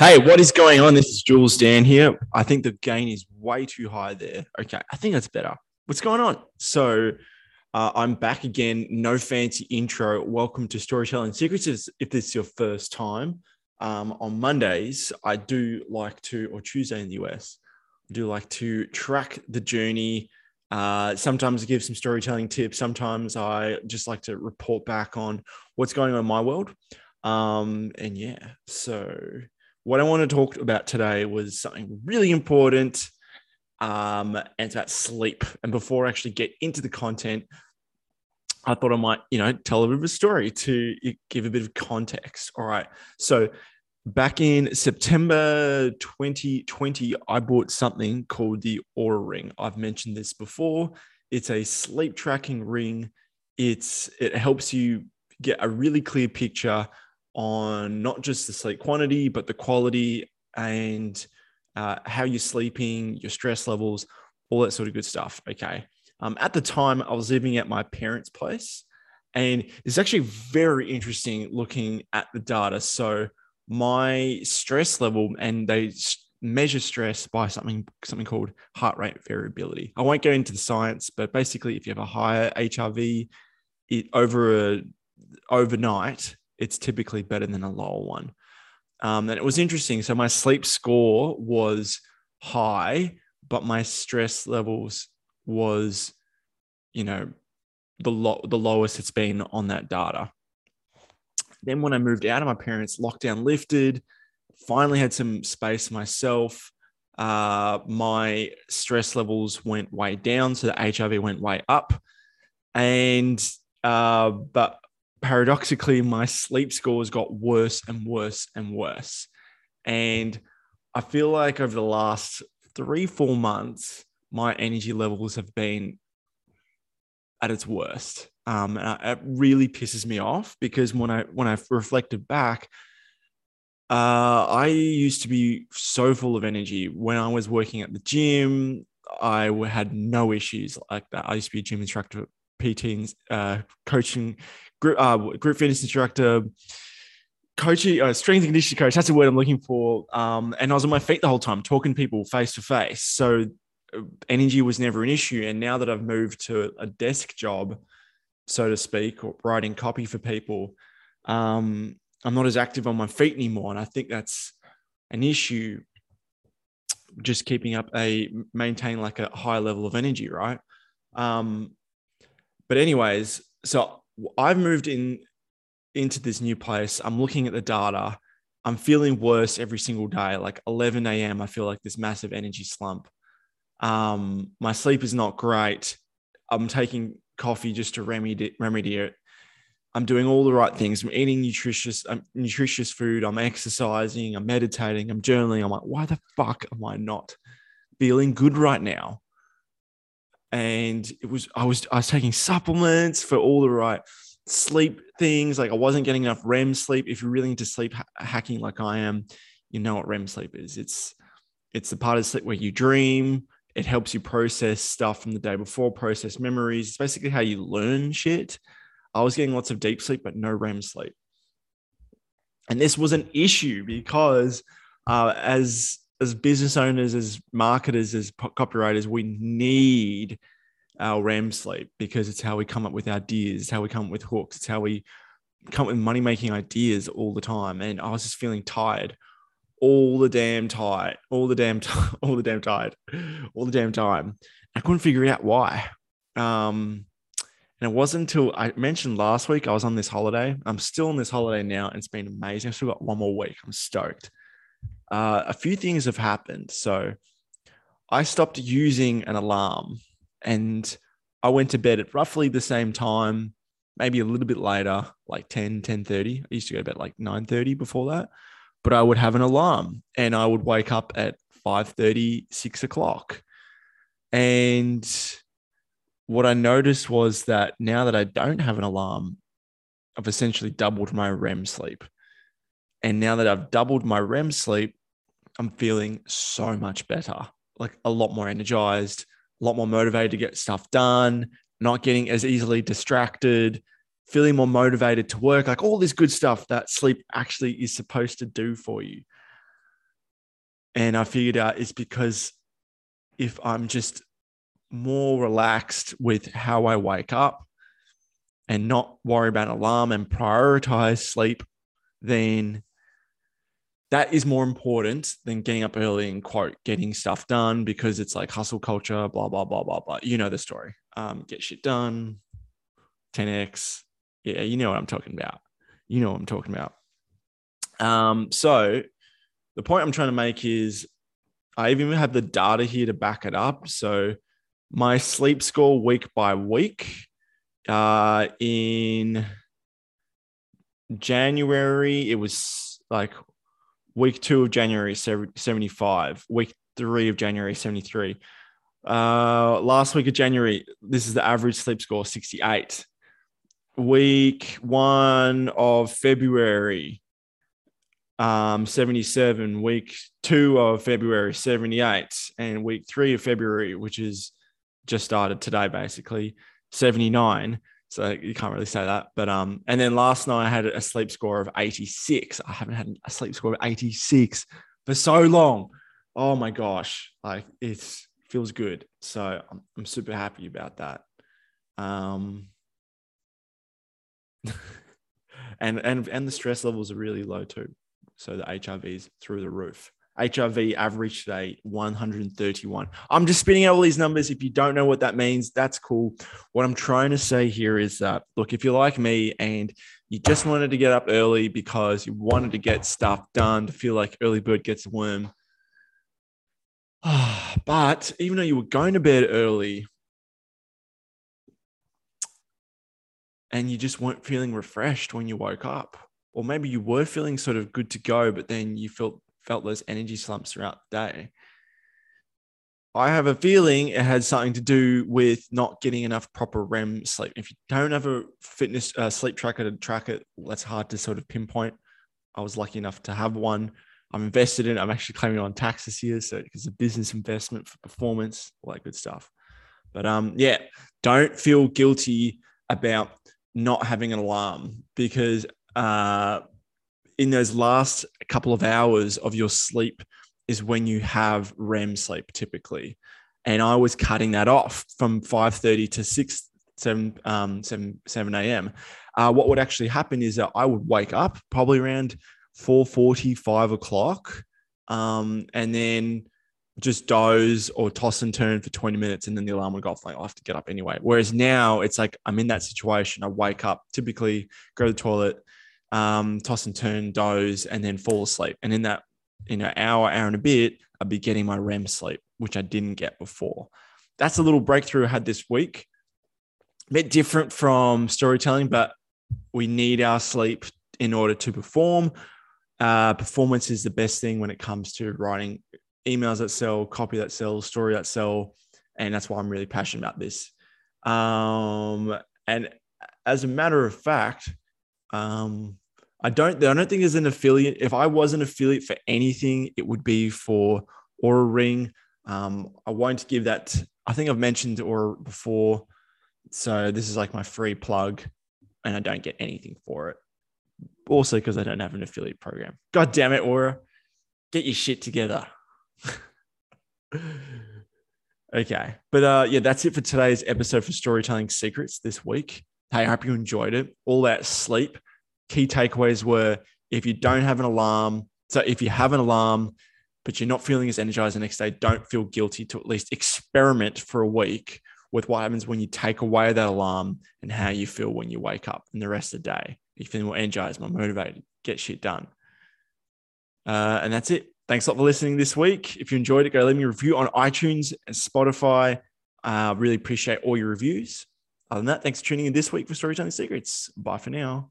Hey, what is going on? This is Jules Dan here. I think the gain is way too high there. Okay, I think that's better. What's going on? So, uh, I'm back again. No fancy intro. Welcome to Storytelling Secrets. If this is your first time, um, on Mondays, I do like to, or Tuesday in the US, I do like to track the journey. Uh, sometimes I give some storytelling tips. Sometimes I just like to report back on what's going on in my world. Um, and yeah, so what I want to talk about today was something really important. Um, and it's about sleep. And before I actually get into the content, I thought I might, you know, tell a bit of a story to give a bit of context. All right. So back in September 2020, I bought something called the Oura Ring. I've mentioned this before. It's a sleep tracking ring. It's it helps you get a really clear picture on not just the sleep quantity, but the quality and uh, how you're sleeping, your stress levels, all that sort of good stuff. Okay. Um, at the time, I was living at my parents' place, and it's actually very interesting looking at the data. So, my stress level, and they measure stress by something something called heart rate variability. I won't go into the science, but basically, if you have a higher HRV, it over a overnight, it's typically better than a lower one. Um, and it was interesting. So my sleep score was high, but my stress levels was, you know, the lo- the lowest it's been on that data. Then when I moved out of my parents, lockdown lifted. Finally had some space myself. Uh, my stress levels went way down, so the HRV went way up. And uh, but paradoxically, my sleep scores got worse and worse and worse. And I feel like over the last three, four months, my energy levels have been at its worst. Um, and it really pisses me off because when I when I reflected back, uh, I used to be so full of energy when I was working at the gym. I had no issues like that. I used to be a gym instructor, PT, uh, coaching group, uh, group fitness instructor, coaching, uh, strength and conditioning coach. That's the word I'm looking for. Um, and I was on my feet the whole time, talking people face to face. So uh, energy was never an issue. And now that I've moved to a desk job, so to speak, or writing copy for people, um, I'm not as active on my feet anymore. And I think that's an issue. Just keeping up a maintain like a high level of energy, right? Um, but anyways, so I've moved in into this new place. I'm looking at the data. I'm feeling worse every single day. Like 11 a.m., I feel like this massive energy slump. Um, my sleep is not great. I'm taking coffee just to remedy, remedy it. I'm doing all the right things. I'm eating nutritious, um, nutritious food. I'm exercising. I'm meditating. I'm journaling. I'm like, why the fuck am I not feeling good right now? And it was I was I was taking supplements for all the right sleep things. Like I wasn't getting enough REM sleep. If you're really into sleep ha- hacking like I am, you know what REM sleep is. It's it's the part of sleep where you dream. It helps you process stuff from the day before, process memories. It's basically how you learn shit. I was getting lots of deep sleep, but no REM sleep. And this was an issue because uh, as as business owners, as marketers, as copywriters, we need our REM sleep because it's how we come up with ideas, it's how we come up with hooks, it's how we come up with money making ideas all the time. And I was just feeling tired all the damn tired, all the damn time, all the damn tired, all the damn time. I couldn't figure out why. Um, and it wasn't until I mentioned last week I was on this holiday. I'm still on this holiday now, and it's been amazing. I've still got one more week. I'm stoked uh, a few things have happened. So I stopped using an alarm and I went to bed at roughly the same time, maybe a little bit later, like 10, 10 30. I used to go to bed like 9 30 before that, but I would have an alarm and I would wake up at 5 30, 6 o'clock. And what I noticed was that now that I don't have an alarm, I've essentially doubled my REM sleep. And now that I've doubled my REM sleep, I'm feeling so much better, like a lot more energized, a lot more motivated to get stuff done, not getting as easily distracted, feeling more motivated to work, like all this good stuff that sleep actually is supposed to do for you. And I figured out it's because if I'm just more relaxed with how I wake up and not worry about alarm and prioritize sleep, then that is more important than getting up early and quote getting stuff done because it's like hustle culture, blah blah blah blah blah. You know the story. Um, get shit done, 10x. Yeah, you know what I'm talking about. You know what I'm talking about. Um, so the point I'm trying to make is I even have the data here to back it up. So my sleep score week by week uh, in January, it was like week two of January, 75, week three of January, 73. Uh, last week of January, this is the average sleep score, 68. Week one of February, um, 77. Week two of February, 78. And week three of February, which is just started today, basically, 79. So you can't really say that. But um, and then last night I had a sleep score of 86. I haven't had a sleep score of 86 for so long. Oh my gosh. Like it feels good. So I'm, I'm super happy about that. Um and and and the stress levels are really low too. So the HRV is through the roof. HRV average today 131. I'm just spinning out all these numbers. If you don't know what that means, that's cool. What I'm trying to say here is that look, if you're like me and you just wanted to get up early because you wanted to get stuff done to feel like early bird gets a worm. but even though you were going to bed early and you just weren't feeling refreshed when you woke up, or maybe you were feeling sort of good to go, but then you felt felt those energy slumps throughout the day. I have a feeling it had something to do with not getting enough proper REM sleep. If you don't have a fitness uh, sleep tracker to track it, that's hard to sort of pinpoint. I was lucky enough to have one. I'm invested in. It. I'm actually claiming on tax this year, so it's a business investment for performance, all that good stuff. But um, yeah, don't feel guilty about not having an alarm because uh, in those last couple of hours of your sleep is when you have REM sleep typically. And I was cutting that off from 5.30 to 6, 7, um, 7, 7 a.m. Uh, what would actually happen is that I would wake up probably around 4.40, 5 o'clock, um, and then just doze or toss and turn for 20 minutes and then the alarm would go off. Like, i have to get up anyway. Whereas now it's like I'm in that situation. I wake up, typically go to the toilet, um, toss and turn, doze, and then fall asleep. And in that, you know, hour, hour and a bit, I'd be getting my REM sleep, which I didn't get before. That's a little breakthrough I had this week. A bit different from storytelling, but we need our sleep in order to perform. Uh, performance is the best thing when it comes to writing emails that sell, copy that sells, story that sell, and that's why I'm really passionate about this. Um, and as a matter of fact, um, I don't. I don't think there's an affiliate. If I was an affiliate for anything, it would be for Oura Ring. Um, I won't give that. I think I've mentioned Oura before, so this is like my free plug, and I don't get anything for it. Also, because I don't have an affiliate program. God damn it, Oura, get your shit together. okay, but uh, yeah, that's it for today's episode for Storytelling Secrets this week. Hey, I hope you enjoyed it. All that sleep. Key takeaways were if you don't have an alarm, so if you have an alarm, but you're not feeling as energized the next day, don't feel guilty to at least experiment for a week with what happens when you take away that alarm and how you feel when you wake up and the rest of the day. If You feel more energized, more motivated, get shit done. Uh, and that's it. Thanks a lot for listening this week. If you enjoyed it, go leave me a review on iTunes and Spotify. Uh, really appreciate all your reviews. Other than that, thanks for tuning in this week for Storytelling Secrets. Bye for now.